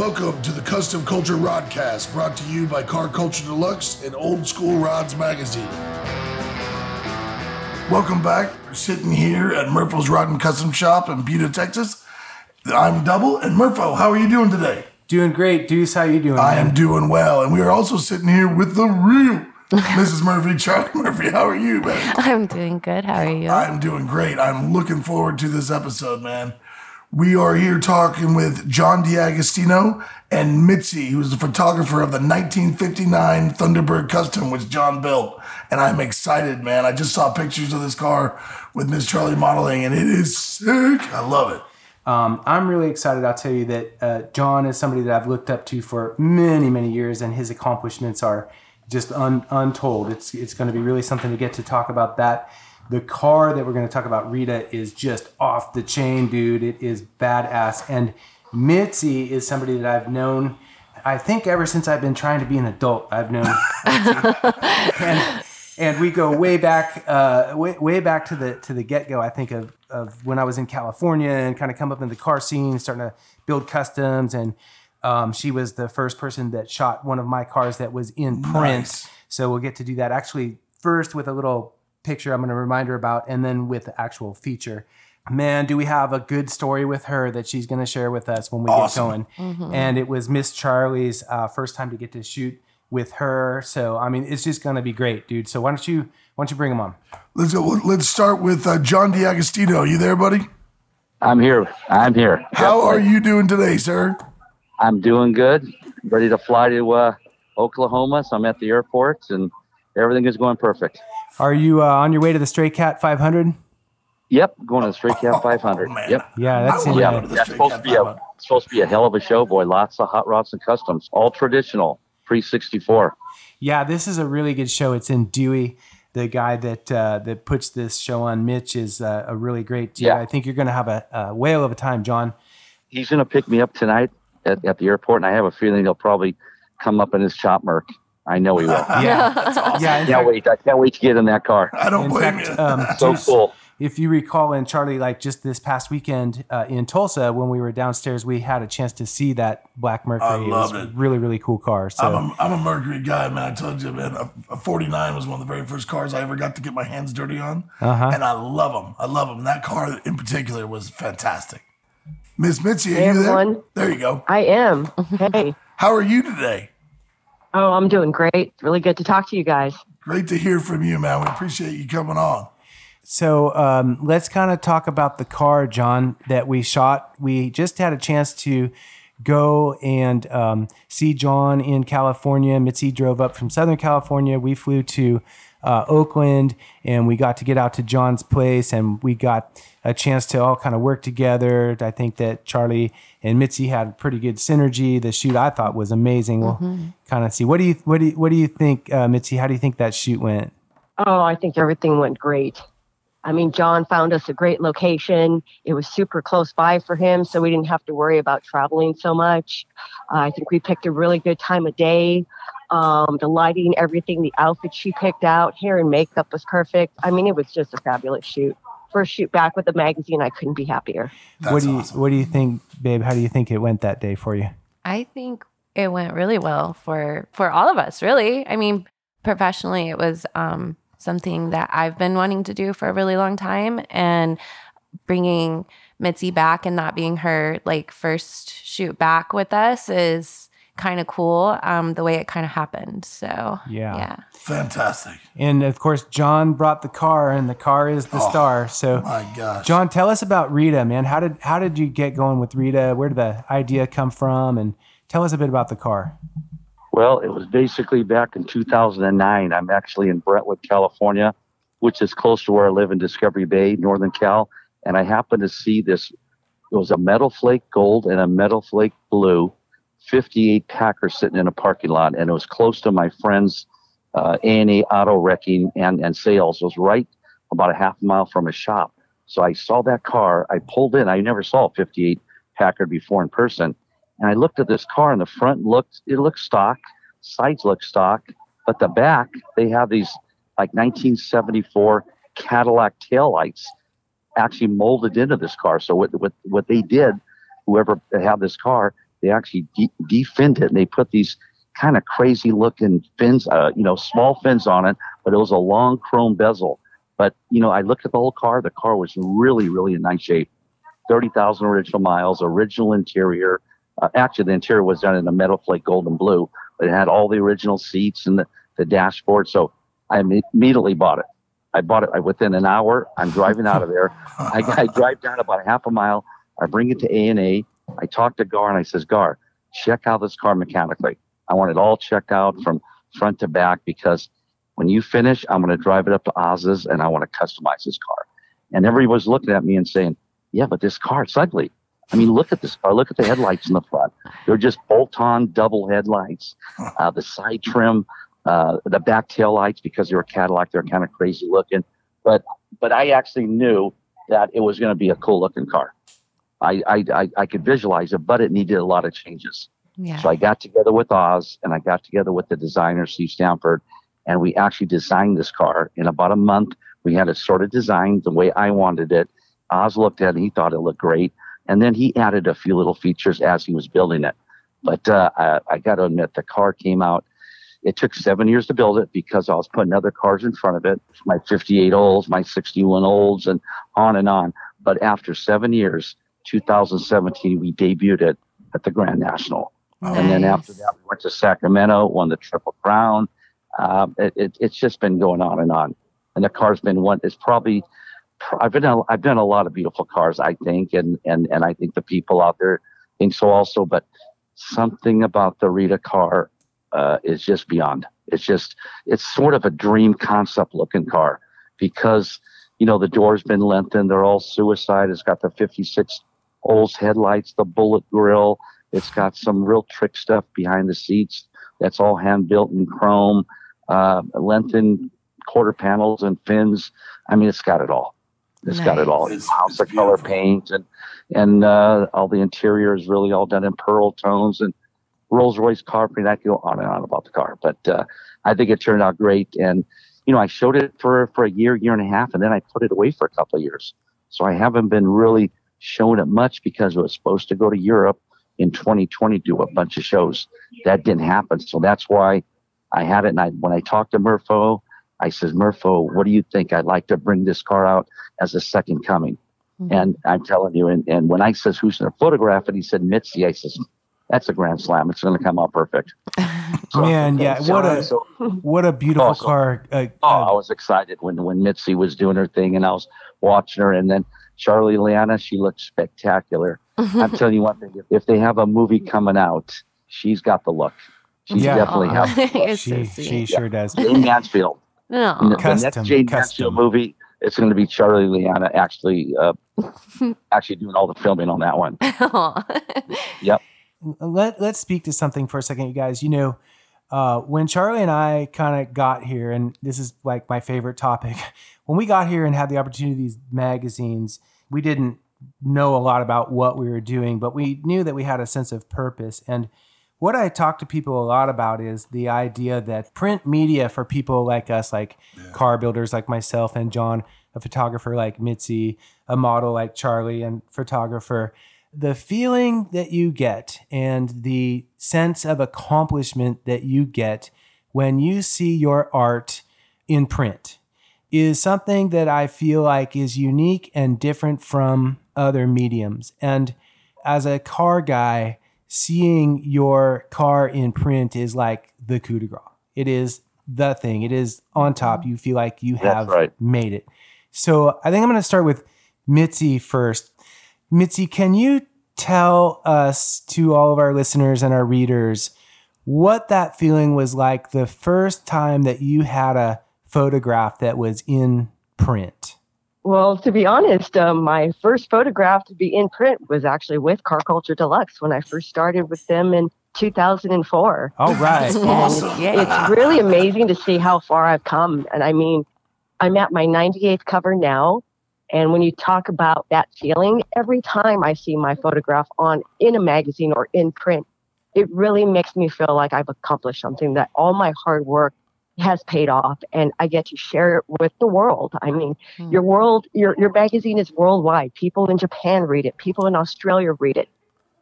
Welcome to the Custom Kulture Rodcast, brought to you by Car Culture Deluxe and Old School Rods Magazine. Welcome back. We're sitting here at Murpho's Rod and Custom Shop in Buda, Texas. I'm Double, and Murpho, how are you doing today? Doing great, Deuce. How you doing? I man? am doing well, and we are also sitting here with the real Mrs. Murphy, Charlie Murphy. How are you, man? I'm doing good. How are you? I'm doing great. I'm looking forward to this episode, man. We are here talking with John D'Agostino and Mitzi, who's the photographer of the 1959 Thunderbird Custom, which John built. And I'm excited, man. I just saw pictures of this car with Miss Charlie modeling, and it is sick. I love it. Um, I'm really excited. I'll tell you that uh, John is somebody that I've looked up to for many, many years, and his accomplishments are just un- untold. It's it's going to be really something to get to talk about that. The car that we're going to talk about, Rita, is just off the chain, dude. It is badass. And Mitzi is somebody that I've known. I think ever since I've been trying to be an adult, I've known. and, and we go way back, uh, way, way back to the to the get go. I think of of when I was in California and kind of come up in the car scene, starting to build customs, and um, she was the first person that shot one of my cars that was in print. Nice. So we'll get to do that actually first with a little picture I'm going to remind her about, and then with the actual feature. Man, do we have a good story with her that she's going to share with us when we Awesome. get going? And it was Miss Charlie's uh, first time to get to shoot with her. So I mean, it's just going to be great, dude. So why don't you why don't you bring them on? Let's go. Let's start with uh, John D'Agostino. You there, buddy? I'm here. I'm here. How are you doing today, sir? I'm doing good. Ready to fly to uh, Oklahoma. So I'm at the airport and everything is going perfect. Are you uh, on your way to the Stray Cat 500? Yep, going to the Stray Cat 500. Oh, man. Yep. Yeah, that's I Yeah, go to the that's supposed to be a 500. supposed to be a hell of a show, boy. Lots of hot rods and customs, all traditional, pre 64. Yeah, this is a really good show. It's in Dewey. The guy that uh, that puts this show on, Mitch, is uh, a really great. dude. Yeah. I think you're going to have a, a whale of a time, John. He's going to pick me up tonight at, at the airport, and I have a feeling he'll probably come up in his chop merc. I know he will. Yeah, That's awesome. yeah. In Can't fact, wait. I can't wait to get in that car. I don't in blame fact, you. um, So Deuce, cool. if you recall, and Charlie, like just this past weekend uh, in Tulsa, when we were downstairs, we had a chance to see that Black Mercury. I was loved a it. Really, really cool car. So I'm a, I'm a Mercury guy, man. I told you, man. A, a 49 was one of the very first cars I ever got to get my hands dirty on, Uh-huh. and I love them. I love them. That car in particular was fantastic. Miss Mitzi, are Hey, you there? everyone. There you go. I am. Hey. How are you today? Oh, I'm doing great. Really good to talk to you guys. Great to hear from you, man. We appreciate you coming on. So um, let's kind of talk about the car, John, that we shot. We just had a chance to go and um, see John in California. Mitzi drove up from Southern California. We flew to uh, Oakland and we got to get out to John's place and we got a chance to all kind of work together. I think that Charlie and Mitzi had pretty good synergy. The shoot I thought was amazing. We'll kind of see. What do you what do you, what do you think, uh, Mitzi? How do you think that shoot went? Oh, I think everything went great. I mean, John found us a great location. It was super close by for him, so we didn't have to worry about traveling so much. Uh, I think we picked a really good time of day. Um, the lighting, everything, the outfit she picked out, hair and makeup was perfect. I mean, it was just a fabulous shoot. First shoot back with the magazine, I couldn't be happier. That's what do you awesome. What do you think, babe? How do you think it went that day for you? I think it went really well for for all of us. Really, I mean, professionally, it was um, something that I've been wanting to do for a really long time, and bringing Mitzi back and not being her like first shoot back with us is kind of cool. Um, the way it kind of happened. So Yeah. yeah. Fantastic. And of course, John brought the car, and the car is the Oh, star. So, My gosh. John, tell us about Rita, man. How did how did you get going with Rita? Where did the idea come from? And tell us a bit about the car. Well, it was basically back in 2009. I'm actually in Brentwood, California, which is close to where I live in Discovery Bay, Northern Cal. And I happened to see this. It was a metal flake gold and a metal flake blue 58 Packard sitting in a parking lot. And it was close to my friend's uh, A&A auto wrecking and, and sales. It was right about a half mile from his shop. So I saw that car. I pulled in. I never saw a 58 Packard before in person. And I looked at this car and the front looked it looked stock, sides look stock, but the back they have these like 1974 Cadillac taillights actually molded into this car. So what what what they did, whoever had this car, they actually de- definned it and they put these kind of crazy looking fins, uh, you know, small fins on it, but it was a long chrome bezel. But, you know, I looked at the whole car. The car was really, really in nice shape. 30,000 original miles, original interior. Uh, actually, the interior was done in a metal flake gold and blue, but it had all the original seats and the, the dashboard. So I immediately bought it. I bought it within an hour. I'm driving out of there. I, I drive down about half a mile. I bring it to A and A. I talk to Gar and I says, Gar, check out this car mechanically. I want it all checked out from front to back because when you finish, I'm going to drive it up to Oz's and I want to customize this car. And everybody was looking at me and saying, yeah, but this car, it's ugly. I mean, look at this car. Look at the headlights in the front. They're just bolt-on double headlights. Uh, the side trim, uh, the back tail lights, because they're a Cadillac, they're kind of crazy looking. But but I actually knew that it was going to be a cool looking car. I, I, I I could visualize it, but it needed a lot of changes. Yeah. So I got together with Oz and I got together with the designer Steve Stanford, and we actually designed this car in about a month. We had it sort of designed the way I wanted it. Oz looked at it, he thought it looked great, and then he added a few little features as he was building it. But uh, I, I got to admit, the car came out. It took seven years to build it because I was putting other cars in front of it, my 58 olds, my 61 olds, and on and on. But after seven years, 2017, we debuted it at the Grand National. And then after that, we went to Sacramento, won the Triple Crown. Uh, it, it, it's just been going on and on. And the car's been one. It's probably I've been I've done a lot of beautiful cars, I think, and and and I think the people out there think so also. But something about the Rita car uh, is just beyond. It's just it's sort of a dream concept looking car because you know the door's been lengthened. They're all suicide. It's got the 56 Olds headlights, the bullet grill. It's got some real trick stuff behind the seats. That's all hand built in chrome, uh, lengthened quarter panels and fins. I mean, it's got it all. It's nice. got it all. It's, house of color paint and and uh, all the interior is really all done in pearl tones and Rolls Royce carpeting. I could go on and on about the car, but uh, I think it turned out great. And you know, I showed it for for a year, year and a half, and then I put it away for a couple of years. So I haven't been really showing it much because it was supposed to go to Europe in 2020 do a bunch of shows. That didn't happen, so that's why I had it. And I when I talked to Murpho, I says, Murpho, what do you think? I'd like to bring this car out as a second coming. Mm-hmm. And I'm telling you, and, and when I says who's going to photograph it, he said Mitzi. I says, that's a grand slam. It's going to come out perfect. So, Man, yeah, what a so, what a beautiful oh, car. Uh, oh, uh, I was excited when when Mitzi was doing her thing, and I was watching her, and then Charlie Leana, she looks spectacular. I'm telling you one thing: if, if they have a movie coming out, she's got the look. She yeah. definitely has. she so she sure does. Jayne Mansfield. No. The, custom, the next Jayne Mansfield movie, it's going to be Charlie Leana actually uh, actually doing all the filming on that one. yep. Let Let's speak to something for a second, you guys. You know, uh, when Charlie and I kind of got here, and this is like my favorite topic, when we got here and had the opportunity of these magazines, we didn't know a lot about what we were doing, but we knew that we had a sense of purpose and what I talk to people a lot about is the idea that print media for people like us, like yeah. car builders like myself and John, a photographer like Mitzi, a model like Charlie, and photographer, the feeling that you get and the sense of accomplishment that you get when you see your art in print is something that I feel like is unique and different from other mediums. And as a car guy, seeing your car in print is like the coup de grace. It is the thing. It is on top. Mm-hmm. You feel like you have right. made it. So I think I'm going to start with Mitzi first. Mitzi, can you tell us, to all of our listeners and our readers, what that feeling was like the first time that you had a photograph that was in print? Well, to be honest, um, my first photograph to be in print was actually with Car Culture Deluxe when I first started with them in 2004. All right. awesome. It's really amazing to see how far I've come. And I mean, I'm at my 98th cover now. And when you talk about that feeling, every time I see my photograph on in a magazine or in print, it really makes me feel like I've accomplished something that all my hard work has paid off and I get to share it with the world. I mean, mm. your world, your, your magazine is worldwide. People in Japan read it. People in Australia read it.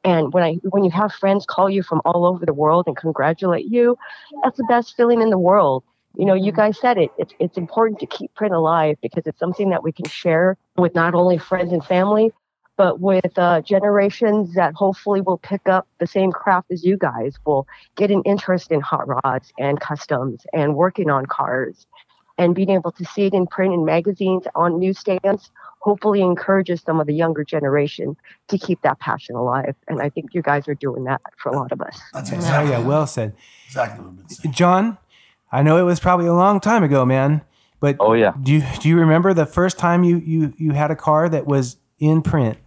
And when I when you have friends call you from all over the world and congratulate you, that's the best feeling in the world. You know, you guys said it. It's it's important to keep print alive because it's something that we can share with not only friends and family, but with uh, generations that hopefully will pick up the same craft as you guys, will get an interest in hot rods and customs and working on cars and being able to see it in print in magazines on newsstands hopefully encourages some of the younger generation to keep that passion alive. And I think you guys are doing that for a lot of us. That's Oh exactly, yeah, well said, exactly what I've saying. John. I know it was probably a long time ago, man. But Oh yeah. do you do you remember the first time you you you had a car that was in print?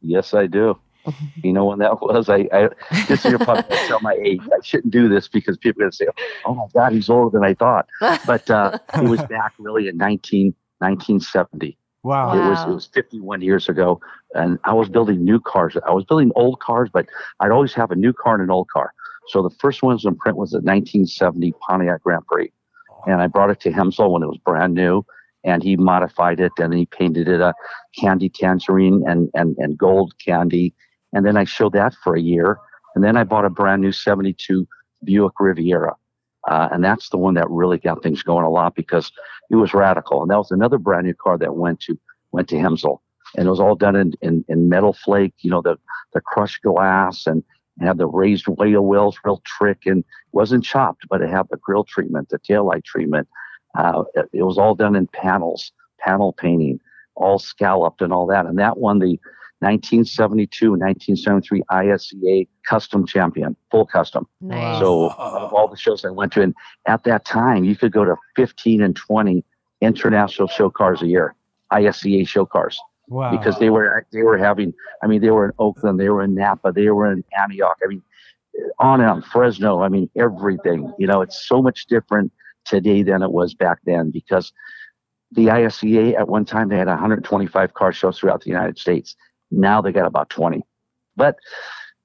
Yes, I do. You know when that was? I, I this is your probably tell my age. I shouldn't do this because people are gonna say, "Oh my God, he's older than I thought." But uh, it was back really in 19, 1970. Wow. It was it was 51 years ago, and I was building new cars. I was building old cars, but I'd always have a new car and an old car. So the first one was in print was a 1970 Pontiac Grand Prix, and I brought it to Hemsel when it was brand new, and he modified it and he painted it a candy tangerine and and and gold candy, and then I showed that for a year, and then I bought a brand new 72 Buick Riviera. Uh, and that's the one that really got things going a lot because it was radical. And that was another brand new car that went to went to Hemsel, and it was all done in, in, in metal flake. You know the the crushed glass and had the raised wheel wells, real trick, and wasn't chopped, but it had the grill treatment, the taillight treatment. Uh, it, it was all done in panels, panel painting, all scalloped and all that. And that won the 1972 and 1973 ISCA Custom Champion, full custom. Nice. So of all the shows I went to, and at that time, you could go to 15 and 20 international show cars a year, ISCA show cars, Wow. because they were they were having. I mean, they were in Oakland, they were in Napa, they were in Antioch. I mean, on and on, Fresno. I mean, everything. You know, it's so much different today than it was back then because the ISCA at one time they had 125 car shows throughout the United States. Now they got about 20, but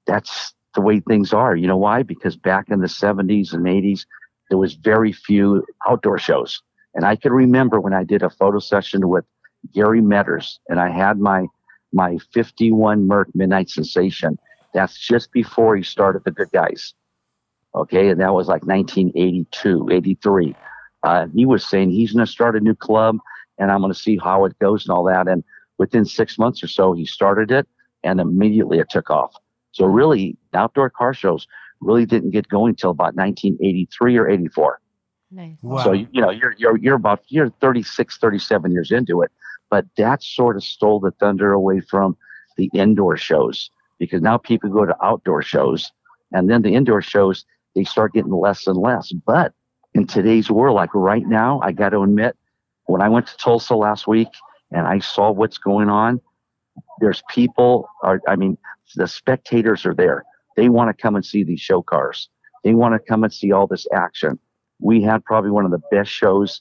that's the way things are. You know why? Because back in the 70s and 80s, there was very few outdoor shows. And I can remember when I did a photo session with Gary Meadors, and I had my my 51 Merc Midnight Sensation. That's just before he started the Good Guys. Okay, and that was like 1982, 83. Uh, he was saying he's going to start a new club, and I'm going to see how it goes and all that. And within six months or so, he started it, and immediately it took off. So really, outdoor car shows really didn't get going till about 1983 or 84. nice. Wow. So you know you're you're you're about you're 36, 37 years into it, but that sort of stole the thunder away from the indoor shows because now people go to outdoor shows, and then the indoor shows they start getting less and less. But in today's world, like right now, I got to admit, when I went to Tulsa last week and I saw what's going on, there's people are I mean the spectators are there. They want to come and see these show cars. They want to come and see all this action we had probably one of the best shows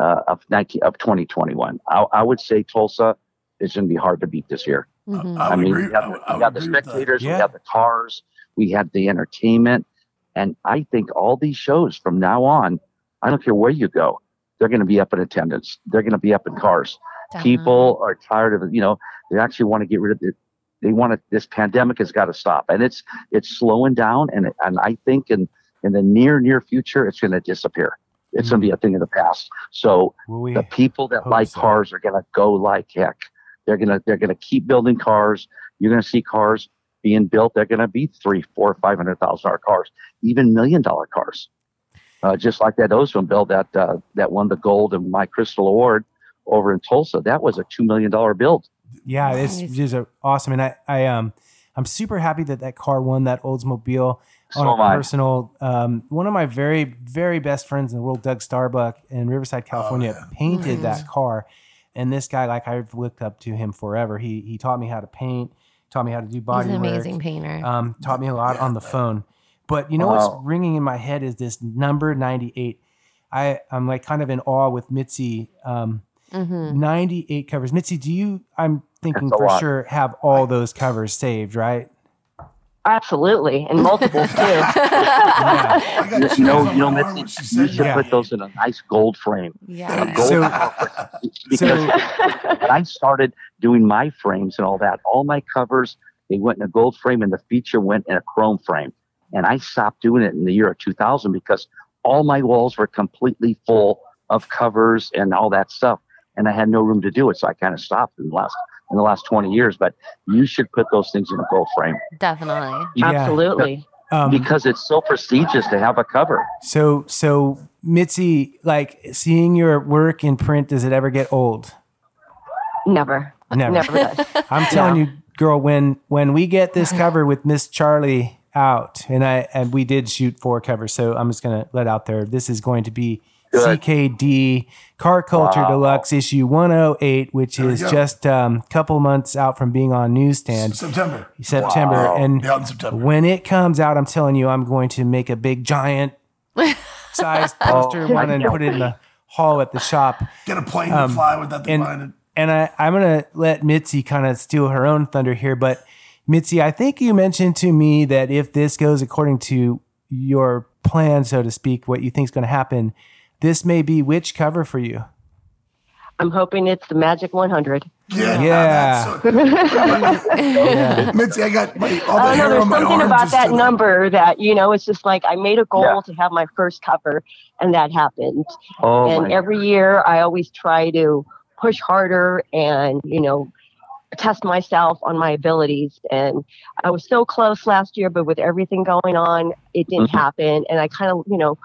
uh, of 19, of 2021. I, I would say Tulsa is going to be hard to beat this year. Mhm. I I, would mean, agree- we had, I the- I we would the agree with that. spectators, Yeah. we got the cars, we had the entertainment, and I think all these shows from now on, I don't care where you go, they're going to be up in attendance. They're going to be up in cars. People are tired of it. You know, they actually want to get rid of it. They want to. This pandemic has got to stop, and it's it's slowing down. And and I think in in the near near future, it's going to disappear. It's going to be hmm. a thing of the past. So we? the people that like so. cars are going to go like heck. They're going to they're going to keep building cars. You're going to see cars being built. They're going to be three, four, five hundred thousand dollar cars, even million dollar cars. Uh, just like that Ozone build that uh, that won the gold and my Crystal Award over in Tulsa. That was a two million dollar build. Yeah, it's Nice. just awesome, and I, I um, I'm super happy that that car won that Oldsmobile So on am a I. personal. Um, one of my very, very best friends in the world, Doug Starbuck in Riverside, California, yeah. painted that car, and this guy, like I've looked up to him forever. He he taught me how to paint, taught me how to do body He's an work, amazing painter. um, taught me a lot on the phone. But you know Wow. what's ringing in my head is this number 98. I I'm like kind of in awe with Mitzi. Um, Mhm. 98 covers. Mitzi, do you, I'm thinking for lot. sure, have all those covers saved, right? Absolutely, and multiples too. I got You chills know, on you know, my arm Mitzi, you said should Yeah. put those in a nice gold frame. yeah. A gold So- because when I started doing my frames and all that, all my covers They went in a gold frame, and the feature went in a chrome frame. And I stopped doing it in the year of 2000 because all my walls were completely full of covers and all that stuff, and I had no room to do it. So I kind of stopped in the last in the last 20 years. But you should put those things in a gold frame Definitely. Yeah. Absolutely. Um, because it's so prestigious to have a cover. so so Mitzi, like seeing your work in print, does it ever get old? Never. Never. Never does. I'm telling you, girl, when when we get this cover with Miss Charlie out, and I and we did shoot four covers, so I'm just gonna let out there. This is going to be Good. CKD Car Culture Wow. Deluxe issue 108, which we is just a um, couple months out from being on newsstand. September. September, Wow. and Yeah, in September. when it comes out, I'm telling you, I'm going to make a big giant sized poster Oh, one and put it in the hall at the shop. Get a plane Um, to fly with that thing and- behind it. and I, I'm gonna let Mitzi kind of steal her own thunder here, but Mitzi, I think you mentioned to me that if this goes according to your plan, so to speak, what you think is going to happen, this may be which cover for you? I'm hoping it's the Magic 100. Yeah. Yeah. that's so- Yeah. Mitzi, I got my, all the I know. hair There's on my something about that stood up. number that you know. It's just like I made a goal Yeah. to have my first cover, and that happened. Oh, and my every year, I always try to push harder and you know test myself on my abilities. And I was so close last year, but with everything going on, it didn't Mhm. happen. And I kind of you know.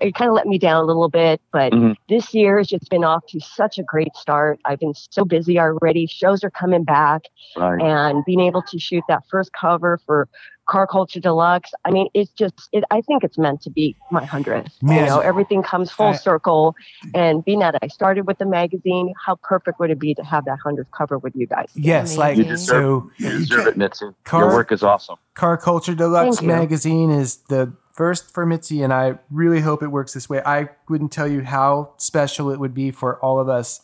It kind of let me down a little bit, but Mhm. this year has just been off to such a great start. I've been so busy already. Shows are coming back right. and being able to shoot that first cover for Car Culture Deluxe. I mean, it's just, it, I think it's meant to be my 100th. Man. You know, everything comes full I- circle. And being that I started with the magazine, how perfect would it be to have that 100th cover with you guys? Yes, like You deserve, so. Yeah, you you deserve can't- it, Mitzi. Car- Your work is awesome. Car Culture Deluxe magazine is the first for Mitzi, and I really hope it works this way. I wouldn't tell you how special it would be for all of us.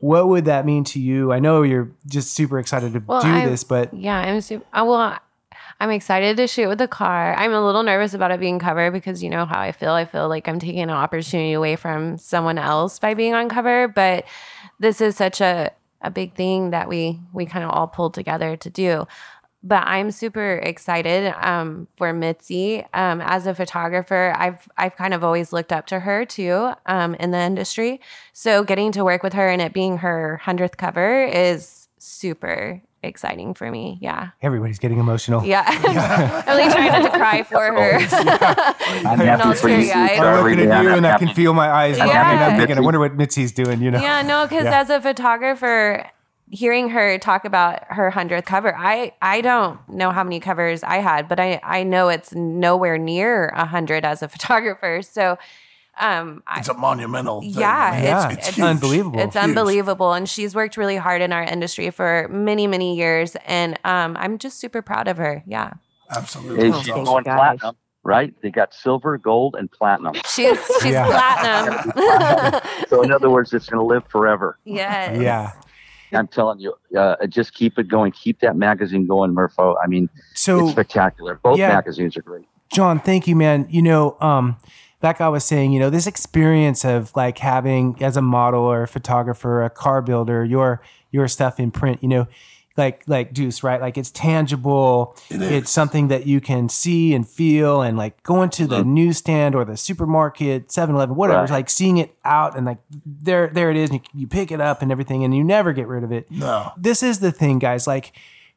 What would that mean to you? I know you're just super excited to Well, do I- this, but Yeah, I'm super. Uh, well, I'm excited to shoot with the car. I'm a little nervous about it being cover because you know how I feel. I feel like I'm taking an opportunity away from someone else by being on cover. But this is such a a big thing that we we kind of all pulled together to do. But I'm super excited um, for Mitzi um, as a photographer. I've I've kind of always looked up to her too um, in the industry. So getting to work with her and it being her hundredth cover is super exciting for me. Yeah. everybody's getting emotional. Yeah. I'm like trying not to cry for her. I'm happy for you. I'm looking at you and I can feel my eyes. Yeah. Yeah. I'm thinking, I wonder what Mitzi's doing, you know? yeah, no, because Yeah. as a photographer, hearing her talk about her hundredth cover, I I don't know how many covers I had, but I I know it's nowhere near a hundred as a photographer. So, um, It's a monumental thing. Yeah. Yeah, it's- it's, huge. unbelievable. It's Huge. unbelievable. And she's worked really hard in our industry for many, many years. And um, I'm just super proud of her. Yeah. Absolutely. Hey, That's she's awesome. going platinum, right? They got silver, gold, and platinum. She's she's Yeah. platinum. So in other words, it's going to live forever. yes. yeah. I'm telling you, uh, just keep it going. Keep that magazine going, Murpho. I mean, So, it's spectacular. Both yeah. magazines are great. John, thank you, man. You know, um, like I was saying, you know, this experience of like having as a model or a photographer, a car builder, your your stuff in print, you know, like like Deuce, right? Like it's tangible. It is. It's something that you can see and feel and like going to the mm-hmm. newsstand or the supermarket, 7-Eleven, whatever, Right. like seeing it out and like there there it is, and you, you pick it up and everything and you never get rid of it No. this is the thing, guys. Like,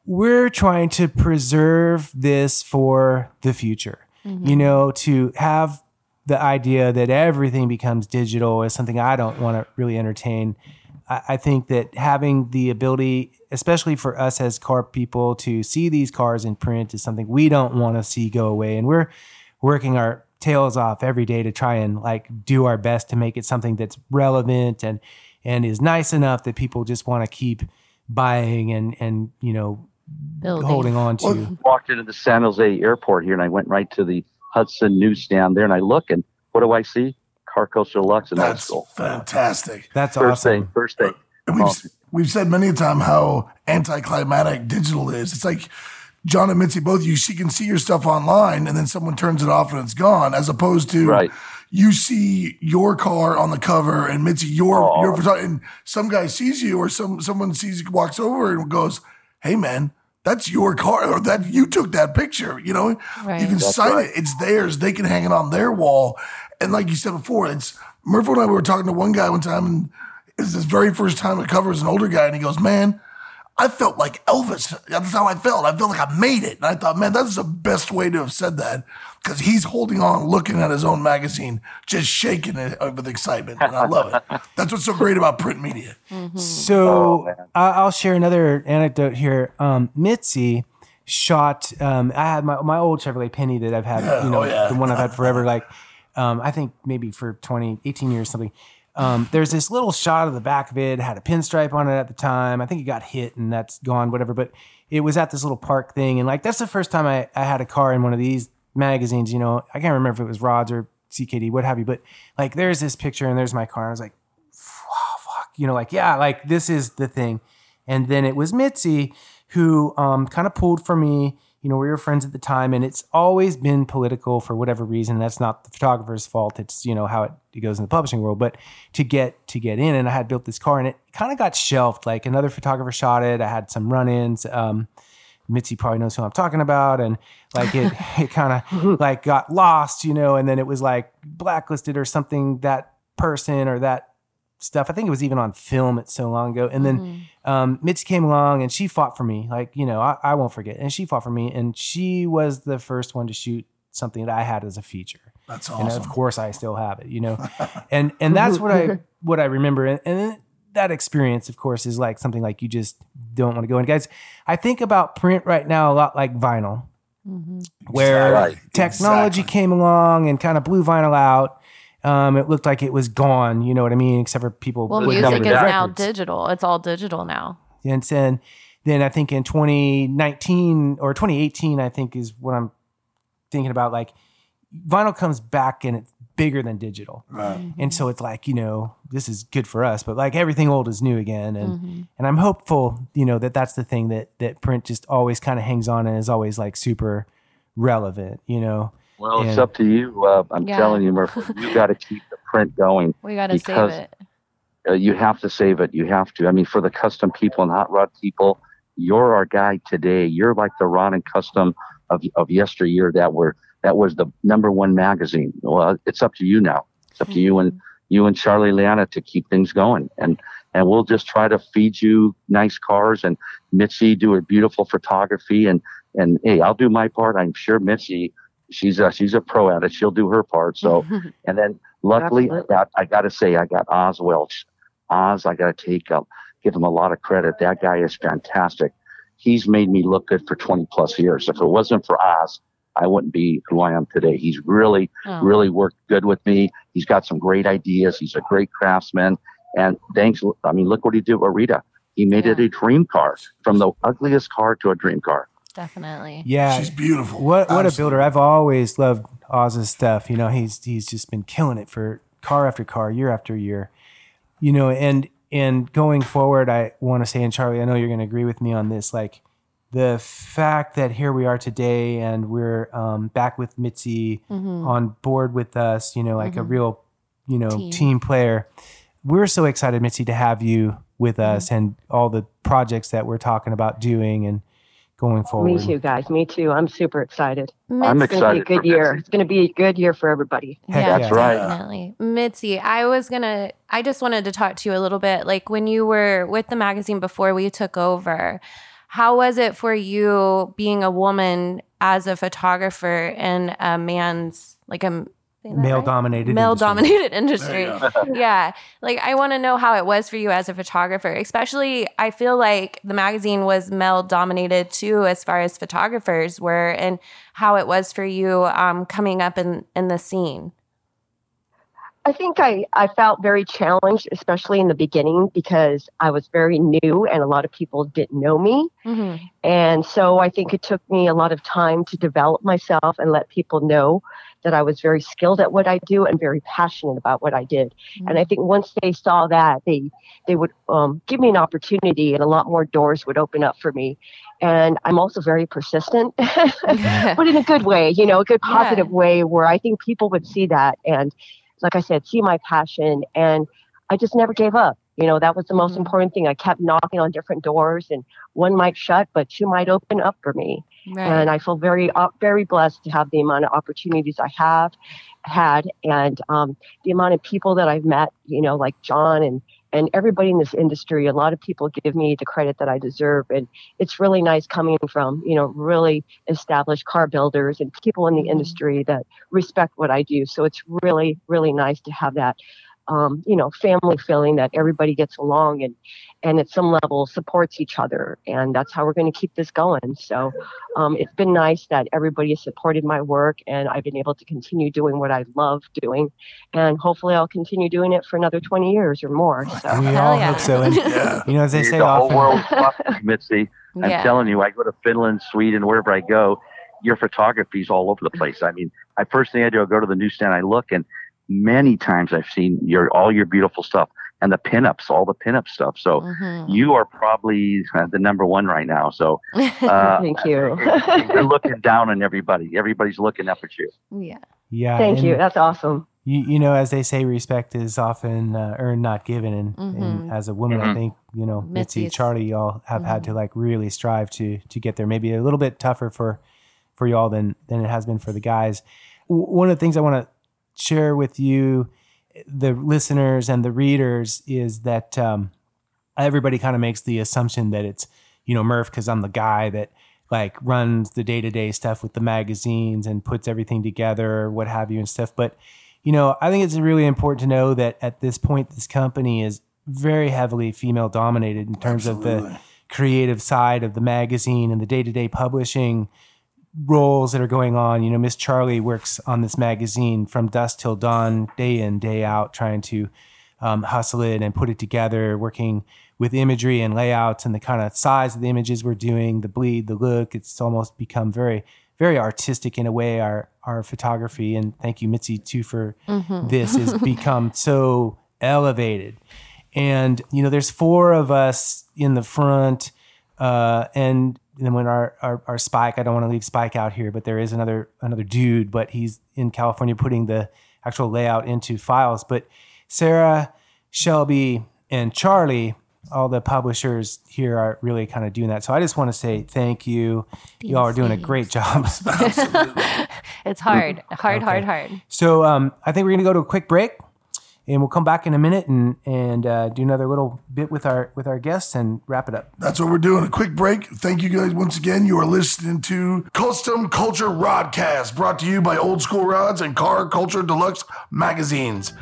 we're trying to preserve this for the future. Mm-hmm. You know, to have the idea that everything becomes digital is something I don't want to really entertain. I, I think that having the ability, especially for us as car people, to see these cars in print is something we don't want to see go away. And we're working our tails off every day to try and like do our best to make it something that's relevant and and is nice enough that people just want to keep buying and and you know Building. holding on to. Well, Walked into the San Jose airport here, and I went right to the Hudson newsstand there, and I look, and what do I see? Car Culture Deluxe, and that's That's cool. fantastic. That's First awesome. thing, first thing. And we've, Oh. we've said many a time how anticlimactic digital is. It's like John and Mitzi, both of you she can see your stuff online and then someone turns it off and it's gone, as opposed to Right. you see your car on the cover and Mitzi, your Oh. your photo- and some guy sees you or some someone sees you, walks over and goes, Hey man, that's your car or that you took that picture. You know, Right. you can That's sign right. it. It's theirs. They can hang it on their wall. And like you said before, it's Murphy and I we were talking to one guy one time, and it's his very first time at cover as an older guy, and he goes, "Man, I felt like Elvis. That's how I felt. I felt like I made it." And I thought, man, that's the best way to have said that because he's holding on, looking at his own magazine, just shaking it with excitement, and I love it. That's what's so great about print media. So Oh. I- I'll share another anecdote here. Um, Mitzi shot. Um, I had my, my old Chevrolet Penny that I've had, Yeah, you know, oh, yeah. the one I've had forever. Like, um, I think maybe for 20, 18 years, something. Um, there's this little shot of the back of it, had a pinstripe on it at the time. I think it got hit and that's gone, whatever. But it was at this little park thing. And like, that's the first time I, I had a car in one of these magazines, you know, I can't remember if it was Rods or CKD, what have you. But like, there's this picture and there's my car. And I was like, oh, fuck, you know, like, yeah, like this is the thing. And then it was Mitzi who um, kind of pulled for me. You know, we were friends at the time, and it's always been political for whatever reason. That's not the photographer's fault. It's you know how it, it goes in the publishing world. But to get to get in, and I had built this car, and it kind of got shelved. Like another photographer shot it. I had some run-ins. Um, Mitzi probably knows who I'm talking about, and like it, it kind of like got lost, you know, and then it was like blacklisted or something. That person or that stuff. I think it was even on film. It's so long ago. And then um, Mitzi came along and she fought for me. Like you know, I, I won't forget. And she fought for me, and she was the first one to shoot something that I had as a feature. That's awesome. And of course, I still have it. You know, and and that's what I what I remember. And, and that experience, of course, is like something like you just don't want to go. And guys, I think about print right now a lot like vinyl, where Right. technology Exactly. came along and kind of blew vinyl out. Um, it looked like it was gone. You know what I mean? Except for people. Well, would music is now records. digital. It's all digital now. And then, then I think in 2019 or 2018, I think is what I'm thinking about. Like vinyl comes back and it's bigger than digital. Right. And so it's like, you know, this is good for us, but like everything old is new again. And, Mm-hmm. and I'm hopeful, you know, that that's the thing that, that print just always kind of hangs on and is always like super relevant, you know? Well, it's up to you. Uh, I'm Yeah. telling you, Murphy, you got to keep the print going. We got to save it. Uh, you have to save it. You have to. I mean, for the custom people and hot rod people, you're our guy today. You're like the Rod and Custom of of yesteryear that were that was the number one magazine. Well, it's up to you now. It's up to you and you and Charlie Liana to keep things going. And and we'll just try to feed you nice cars and Mitzi do a beautiful photography and and hey, I'll do my part. I'm sure Mitzi, she's a she's a pro at it. She'll do her part. So and then luckily I got I got to say I got Oz Welch. Oz, I got to take up, give him a lot of credit. That guy is fantastic. He's made me look good for 20 plus years. If it wasn't for Oz, I wouldn't be who I am today. He's really, Oh. really worked good with me. He's got some great ideas. He's a great craftsman. And thanks. I mean, look what he did with Rita. He made it a dream car from the ugliest car to a dream car. Definitely. Yeah. She's beautiful. What what a builder! I've always loved Oz's stuff. You know, he's he's just been killing it for car after car, year after year. You know, and and going forward, I want to say, and Charlie, I know you're going to agree with me on this. Like the fact that here we are today, and we're um, back with Mitzi mm-hmm. on board with us. You know, like a mm-hmm. real, you know, Team. team player. We're so excited, Mitzi, to have you with mm-hmm. us and all the projects that we're talking about doing and going forward. Me too, guys. Me too. I'm super excited. I'm Mitzi- It's going to be a good year. It's going to be a good year for everybody. Heck yeah, That's right. Definitely. Mitzi, I was going to, I just wanted to talk to you a little bit. Like when you were with the magazine before we took over, how was it for you being a woman as a photographer in a man's, like a Male dominated. male dominated industry? There you go. yeah. Like I want to know how it was for you as a photographer. Especially I feel like the magazine was male dominated too as far as photographers were and how it was for you um, coming up in in the scene. I think I, I felt very challenged, especially in the beginning, because I was very new and a lot of people didn't know me. Mm-hmm. And so I think it took me a lot of time to develop myself and let people know that I was very skilled at what I do and very passionate about what I did. And I think once they saw that, they they would um, give me an opportunity, and a lot more doors would open up for me. And I'm also very persistent, but in a good way, you know, a good Yeah. positive way where I think people would see that and, like I said, see my passion, and I just never gave up. You know, that was the most Mhm. important thing. I kept knocking on different doors, and one might shut, but two might open up for me. Right. And I feel very, uh, very blessed to have the amount of opportunities I have had, and um, the amount of people that I've met. You know, like John and and everybody in this industry. A lot of people give me the credit that I deserve, and it's really nice coming from you know really established car builders and people in the Mhm. industry that respect what I do. So it's really, really nice to have that, um, you know, family feeling that everybody gets along and, and at some level supports each other. And that's how we're going to keep this going. So um, it's been nice that everybody has supported my work and I've been able to continue doing what I love doing. And hopefully I'll continue doing it for another 20 years or more. So We all yeah. hope so. And Yeah. you know, as they say the whole world watching you, Mitzi. I'm yeah. telling you, I go to Finland, Sweden, wherever I go, your photography's all over the place. I mean, I first thing I do, I go to the newsstand, I look, and many times I've seen your all your beautiful stuff and the pinups, all the pinup stuff. So Mhm. you are probably uh, the number one right now. So uh, thank you. you're looking down on everybody. Everybody's looking up at you. yeah. yeah. thank you. That's awesome. You, you know, as they say, respect is often uh, earned, not given. And, and Mhm. as a woman, I Mhm. think you know, Mitzi, Mitzi's- Charlie, y'all have had to like really strive to to get there. Maybe a little bit tougher for for y'all than than it has been for the guys. W- One of the things I want to share with you, the listeners and the readers, is that um, everybody kind of makes the assumption that it's you know Murph because I'm the guy that like runs the day to day stuff with the magazines and puts everything together what have you and stuff. But you know, I think it's really important to know that at this point, this company is very heavily female dominated in terms of the creative side of the magazine and the day to day publishing roles that are going on. You know, Miss Charlie works on this magazine from dusk till dawn, day in, day out, trying to um, hustle it and put it together, working with imagery and layouts and the kind of size of the images we're doing, the bleed, the look. It's almost become very, very artistic in a way. Our our photography and thank you, Mitzi, too, for Mhm. this has become so elevated. And you know, there's four of us in the front, uh, and then when our, our our Spike, I don't want to leave Spike out here, but there is another another dude, but he's in California putting the actual layout into files. But Sarah, Shelby, and Charlie, all the publishers here are really kind of doing that. So I just want to say thank you. you all are doing a great job. it's hard, hard, Okay. hard, hard. So um, I think we're gonna go to a quick break, and we'll come back in a minute and and uh, do another little bit with our with our guests and wrap it up. That's what we're doing. A quick break. Thank you guys once again. You are listening to Custom Kulture Rodcast, brought to you by Old School Rods and Car Culture Deluxe magazines.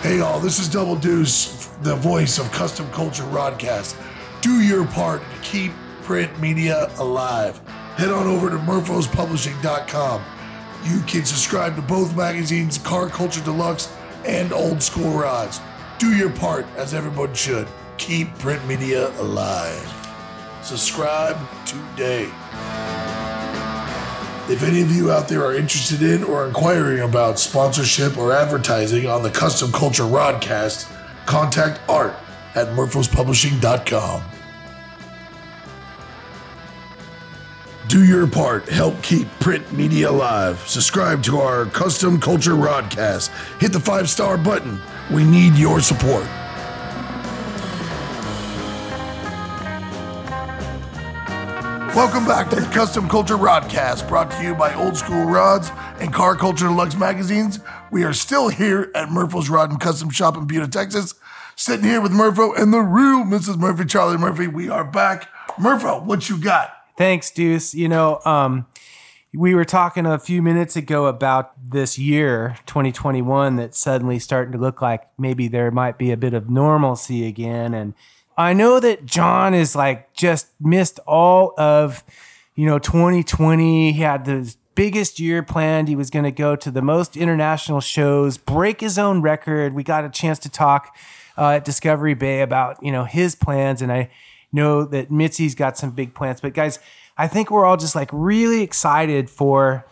Hey, y'all, this is Double Deuce, the voice of Custom Kulture Rodcast. Do your part to keep print media alive. Head on over to murphospublishing.com. You can subscribe to both magazines, Car Culture Deluxe and Old School Rods. Do your part, as everyone should. Keep print media alive. Subscribe today. If any of you out there are interested in or inquiring about sponsorship or advertising on the Custom Kulture Rodcast, contact art at murphospublishing.com. Do your part. Help keep print media alive. Subscribe to our Custom Kulture Rodcast. Hit the five star button. We need your support. Welcome back to the Custom Kulture Rodcast, brought to you by Old School Rods and Car Culture Deluxe magazines. We are still here at Murpho's Rod and Custom Shop in Buda, Texas. Sitting here with Murpho and the real Mrs. Murphy, Charlie Murphy. We are back. Murpho, what you got? Thanks, Deuce. You know, um, we were talking a few minutes ago about this year, 2021, that's suddenly starting to look like maybe there might be a bit of normalcy again. And I know that John is like just missed all of, you know, 2020. He had the biggest year planned. He was going to go to the most international shows, break his own record. We got a chance to talk uh, at Discovery Bay about, you know, his plans. And I know that Mitzi's got some big plans. But guys, I think we're all just like really excited for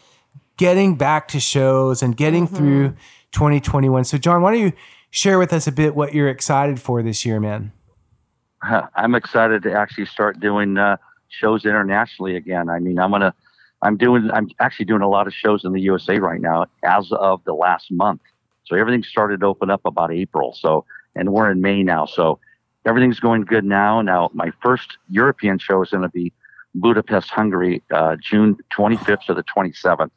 getting back to shows and getting through 2021. So, John, why don't you share with us a bit what you're excited for this year, man? I'm excited to actually start doing uh, shows internationally again. I mean, I'm gonna, I'm doing, I'm actually doing a lot of shows in the USA right now as of the last month. So everything started to open up about April. So, and we're in May now. So everything's going good now. Now, my first European show is going to be Budapest, Hungary, uh, June 25th to the 27th.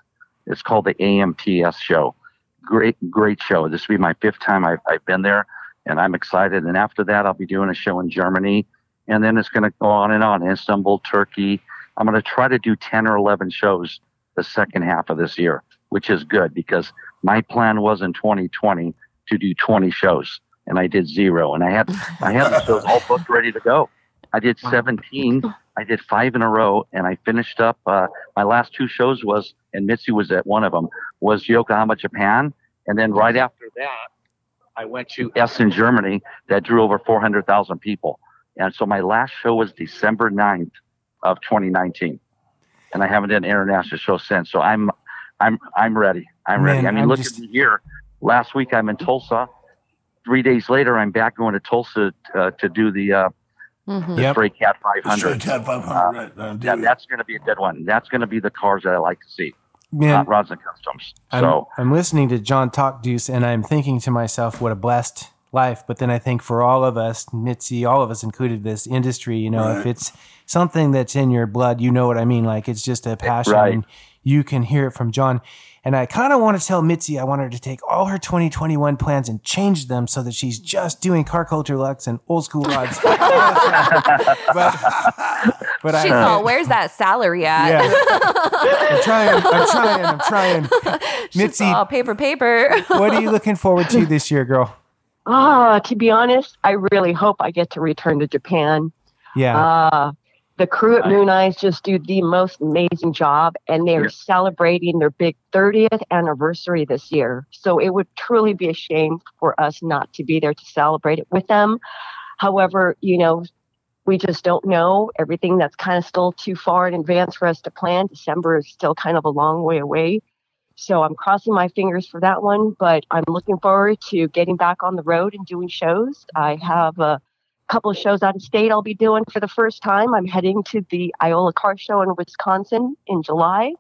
It's called the AMTS show. Great, great show. This will be my fifth time I've, I've been there, and I'm excited. And after that, I'll be doing a show in Germany, and then it's going to go on and on. Istanbul, Turkey. I'm going to try to do 10 or 11 shows the second half of this year, which is good because my plan was in 2020 to do 20 shows, and I did zero. And I had I had the shows all booked, ready to go. I did 17. I did five in a row, and I finished up. Uh, my last two shows was, and Mitzi was at one of them, was Yokohama, Japan, and then right after that, I went to Essen, Germany, that drew over 400,000 people. And so my last show was December 9th of 2019, and I haven't done an international show since. So I'm, I'm, I'm ready. I'm ready. I mean, I'm look just- at me here. Last week I'm in Tulsa. Three days later, I'm back going to Tulsa uh, to do the uh, Mhm. the Yep. Stray Cat Stray 500. Cat 500, right. Uh, Yeah, that's going to be a good one. That's going to be the cars that I like to see, Man, not rods and customs. I'm, So I'm listening to John talk, Deuce, and I'm thinking to myself, what a blessed life. But then I think for all of us, Mitzi, all of us included, this industry, you know, if it's something that's in your blood, you know what I mean. Like it's just a passion, Right. and you can hear it from John. And I kind of want to tell Mitzi, I want her to take all her 2021 plans and change them so that she's just doing car culture lux and old school rods. but but She's I, all, where's that salary at? yeah, I'm trying, I'm trying, I'm trying. She's Mitzi, all paper, paper. what are you looking forward to this year, girl? Ah, to be honest, I really hope I get to return to Japan. Yeah. Uh, the crew at Mooneyes just do the most amazing job, and they're Yeah. celebrating their big 30th anniversary this year. So it would truly be a shame for us not to be there to celebrate it with them. However, you know, we just don't know. Everything that's kind of still too far in advance for us to plan. December is still kind of a long way away. So I'm crossing my fingers for that one, but I'm looking forward to getting back on the road and doing shows. I have a couple of shows out of state I'll be doing for the first time. I'm heading to the Iola Car Show in Wisconsin in July.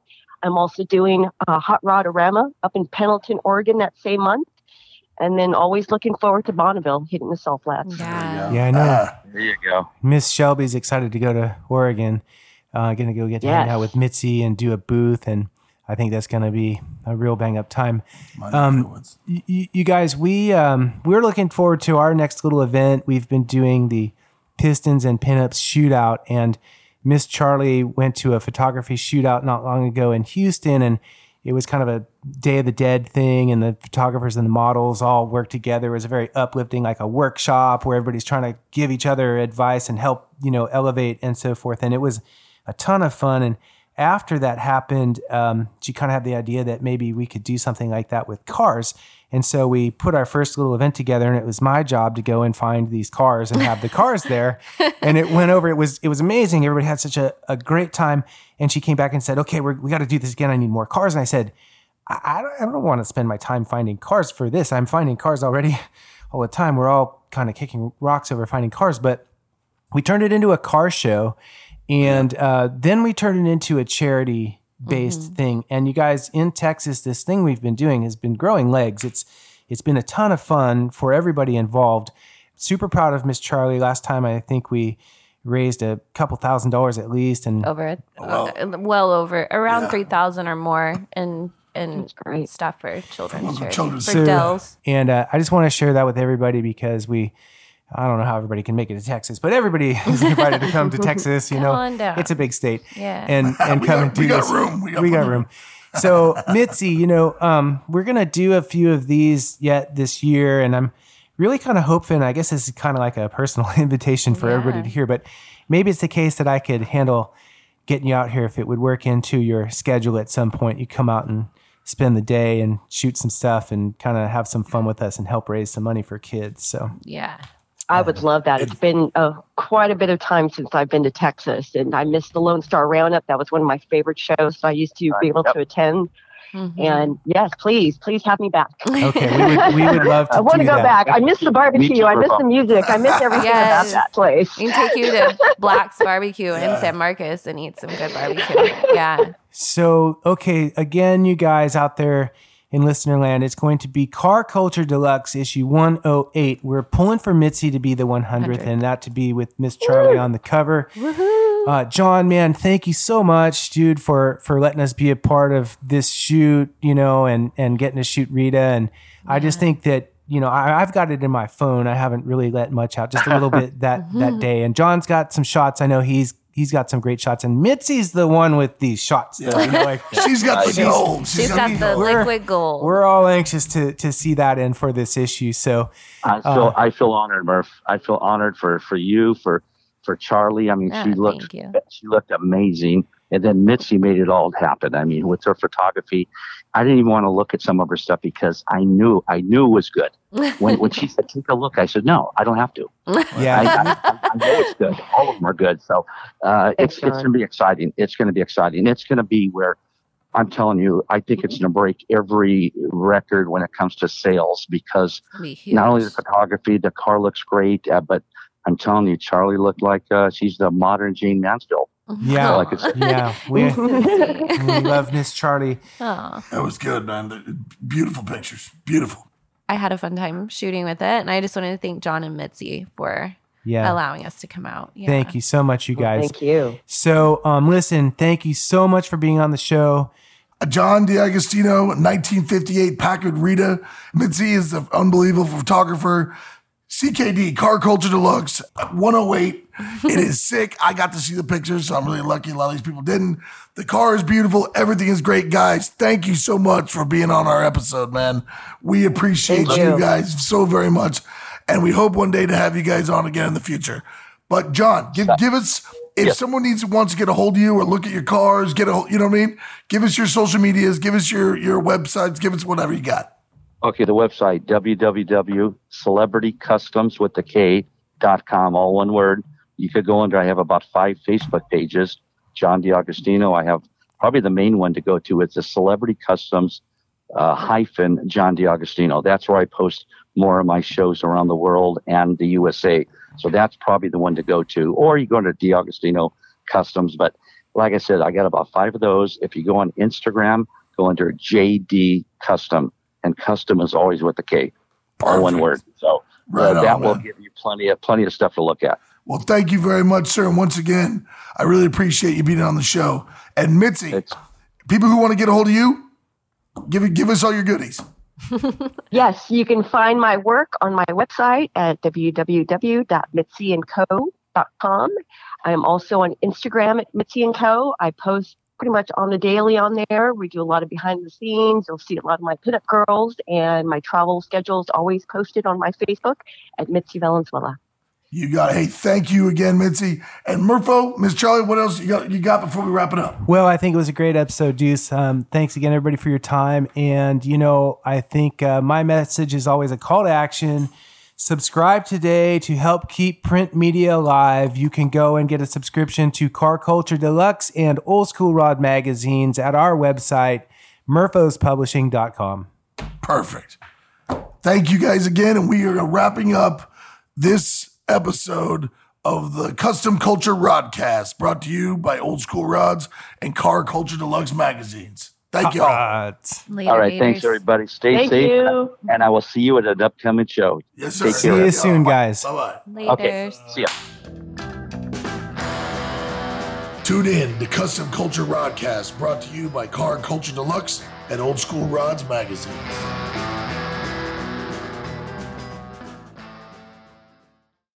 I'm also doing a Hot Rodorama up in Pendleton, Oregon that same month. And then always looking forward to Bonneville hitting the salt flats. yeah. Yeah, I know. Ah, there you go. Miss Shelby's excited to go to Oregon. Uh, gonna go get to hang out with Mitzi and do a booth, and I think that's gonna be a real bang up time. Um, neck of the woods. Y- y- you guys, we um, we're looking forward to our next little event. We've been doing the Pistons and Pinups shootout, and Miss Charlie went to a photography shootout not long ago in Houston, and it was kind of a Day of the Dead thing, and the photographers and the models all worked together. It was a very uplifting, like a workshop where everybody's trying to give each other advice and help, you know, elevate and so forth. And it was a ton of fun. And after that happened, um, she kind of had the idea that maybe we could do something like that with cars. And so we put our first little event together, and it was my job to go and find these cars and have the cars there. And it went over. It was it was amazing. Everybody had such a, a great time. And she came back and said, "Okay, we're, we got to do this again. I need more cars." And I said, I, I don't, I don't want to spend my time finding cars for this. I'm finding cars already all the time. We're all kind of kicking rocks over finding cars, but we turned it into a car show, and uh, then we turned it into a charity based thing. And you guys in Texas, this thing we've been doing has been growing legs. It's it's been a ton of fun for everybody involved. Super proud of Miss Charlie. Last time I think we raised a couple thousand dollars at least, and over it. Well- uh, well over around Yeah. 3000 or more and in That's great. stuff for children's For children's- for So- Dells. And uh, I just want to share that with everybody because we, I don't know how everybody can make it to Texas, but everybody is invited to come to Texas. You know, it's a big state, Yeah. and and come got- and do we got this. room. We got we got room. So Mitzi, you know, um, we're gonna do a few of these yet this year, and I'm really kind of hoping. I guess this is kind of like a personal invitation for everybody to hear, but maybe it's the case that I could handle getting you out here if it would work into your schedule at some point. You come out and spend the day and shoot some stuff and kind of have some fun with us and help raise some money for kids. So yeah. I would love that. It's been uh, quite a bit of time since I've been to Texas, and I missed the Lone Star Roundup. That was one of my favorite shows. So I used to be able Yep. to attend. Mhm. And yes, please, please have me back. okay, we would we would love to I want to go that. back. I miss the barbecue. I miss the music. I miss everything Yes. about that place. we can take you to Black's Barbecue Yeah. in San Marcos and eat some good barbecue. Yeah. So, okay, again, you guys out there, in listener land. It's going to be Car Culture Deluxe issue 108. We're pulling for Mitzi to be the 100th and that to be with Miss Charlie on the cover. Uh, John, man, thank you so much, dude, for for letting us be a part of this shoot, you know, and and getting to shoot Rita. And I just think that you know I, I've got it in my phone. I haven't really let much out, just a little bit that that day. And John's got some shots. I know he's he's got some great shots. And Mitzi's the one with these shots. Though, you know, like, She's got the gold. She's got the the gold. We're- liquid gold. we're all anxious to to see that in for this issue. So I feel Uh, I feel honored, Murph. I feel honored for for you for for Charlie. I mean, Ah, she looked she looked amazing, and then Mitzi made it all happen. I mean, with her photography, I didn't even want to look at some of her stuff because I knew I knew it was good. When when she said take a look, I said no, I don't have to. Yeah, I, I know it's good. All of them are good. So uh, it's it's going to be exciting. It's going to be exciting. It's going to be where I'm telling you, I think it's going to break every record when it comes to sales because Be not only the photography, the car looks great, uh, but I'm telling you, Charlie looked like uh, she's the modern Jayne Mansfield. Yeah, Like it's- yeah. We, we love Miss Charlie. Aw. That was good, man. Beautiful pictures. Beautiful. I had a fun time shooting with it, and I just wanted to thank John and Mitzi for Yeah. allowing us to come out. Yeah. Thank you so much, you guys. Thank you. So, um, listen, thank you so much for being on the show. John D'Agostino, 1958 Packard Rita. Mitzi is an unbelievable photographer. CKD, Car Culture Deluxe, 108. It is sick. I got to see the pictures, so I'm really lucky. A lot of these people didn't. The car is beautiful. Everything is great, guys. Thank you so much for being on our episode, man. We appreciate you you. guys so very much. And we hope one day to have you guys on again in the future. But John, give give us if someone needs wants to get a hold of you or look at your cars, get a hold, you know what I mean? Give us your social medias, give us your your websites, give us whatever you got. Okay, the website www.celebritykustoms with the K dot com, all one word. You could go under. I have about five Facebook pages. John D'Agostino. I have probably the main one to go to. It's the Celebrity Customs uh, hyphen John D'Agostino. That's where I post more of my shows around the world and the USA. So that's probably the one to go to. Or you go to D'Agostino Customs. But like I said, I got about five of those. If you go on Instagram, go under JD Kustom, and custom is always with the K, all one word. So Right uh, that on, will man. give you plenty of plenty of stuff to look at. Well, thank you very much, sir. And once again, I really appreciate you being on the show. And Mitzi, It's people who want to get a hold of you, give give us all your goodies. Yes, you can find my work on my website at www.mitziandco.com. I am also on Instagram at Mitzi and Co. I post pretty much on the daily on there. We do a lot of behind the scenes. You'll see a lot of my pinup girls and my travel schedules always posted on my Facebook at Mitzi Valenzuela. You got hey, thank you again, Mitzi. And Murpho, Miss Charlie, what else you got you got before we wrap it up? Well, I think it was a great episode, Deuce. Um, thanks again, everybody, for your time. And, you know, I think uh, my message is always a call to action. Subscribe today to help keep print media alive. You can go and get a subscription to Car Culture Deluxe and Old School Rod magazines at our website, murphospublishing.com. Perfect. Thank you guys again. And we are wrapping up this episode of the Custom Kulture Rodcast brought to you by Old School Rods and Car Culture Deluxe magazines. Thank you all. Later, all right. Thanks, everybody. Stay Thank safe, you. and I will see you at an upcoming show. Yes, sir. Take see care. you soon, guys. Bye bye. Okay. Laters. See ya. Tune in to Custom Kulture Rodcast brought to you by Car Culture Deluxe and Old School Rods magazines.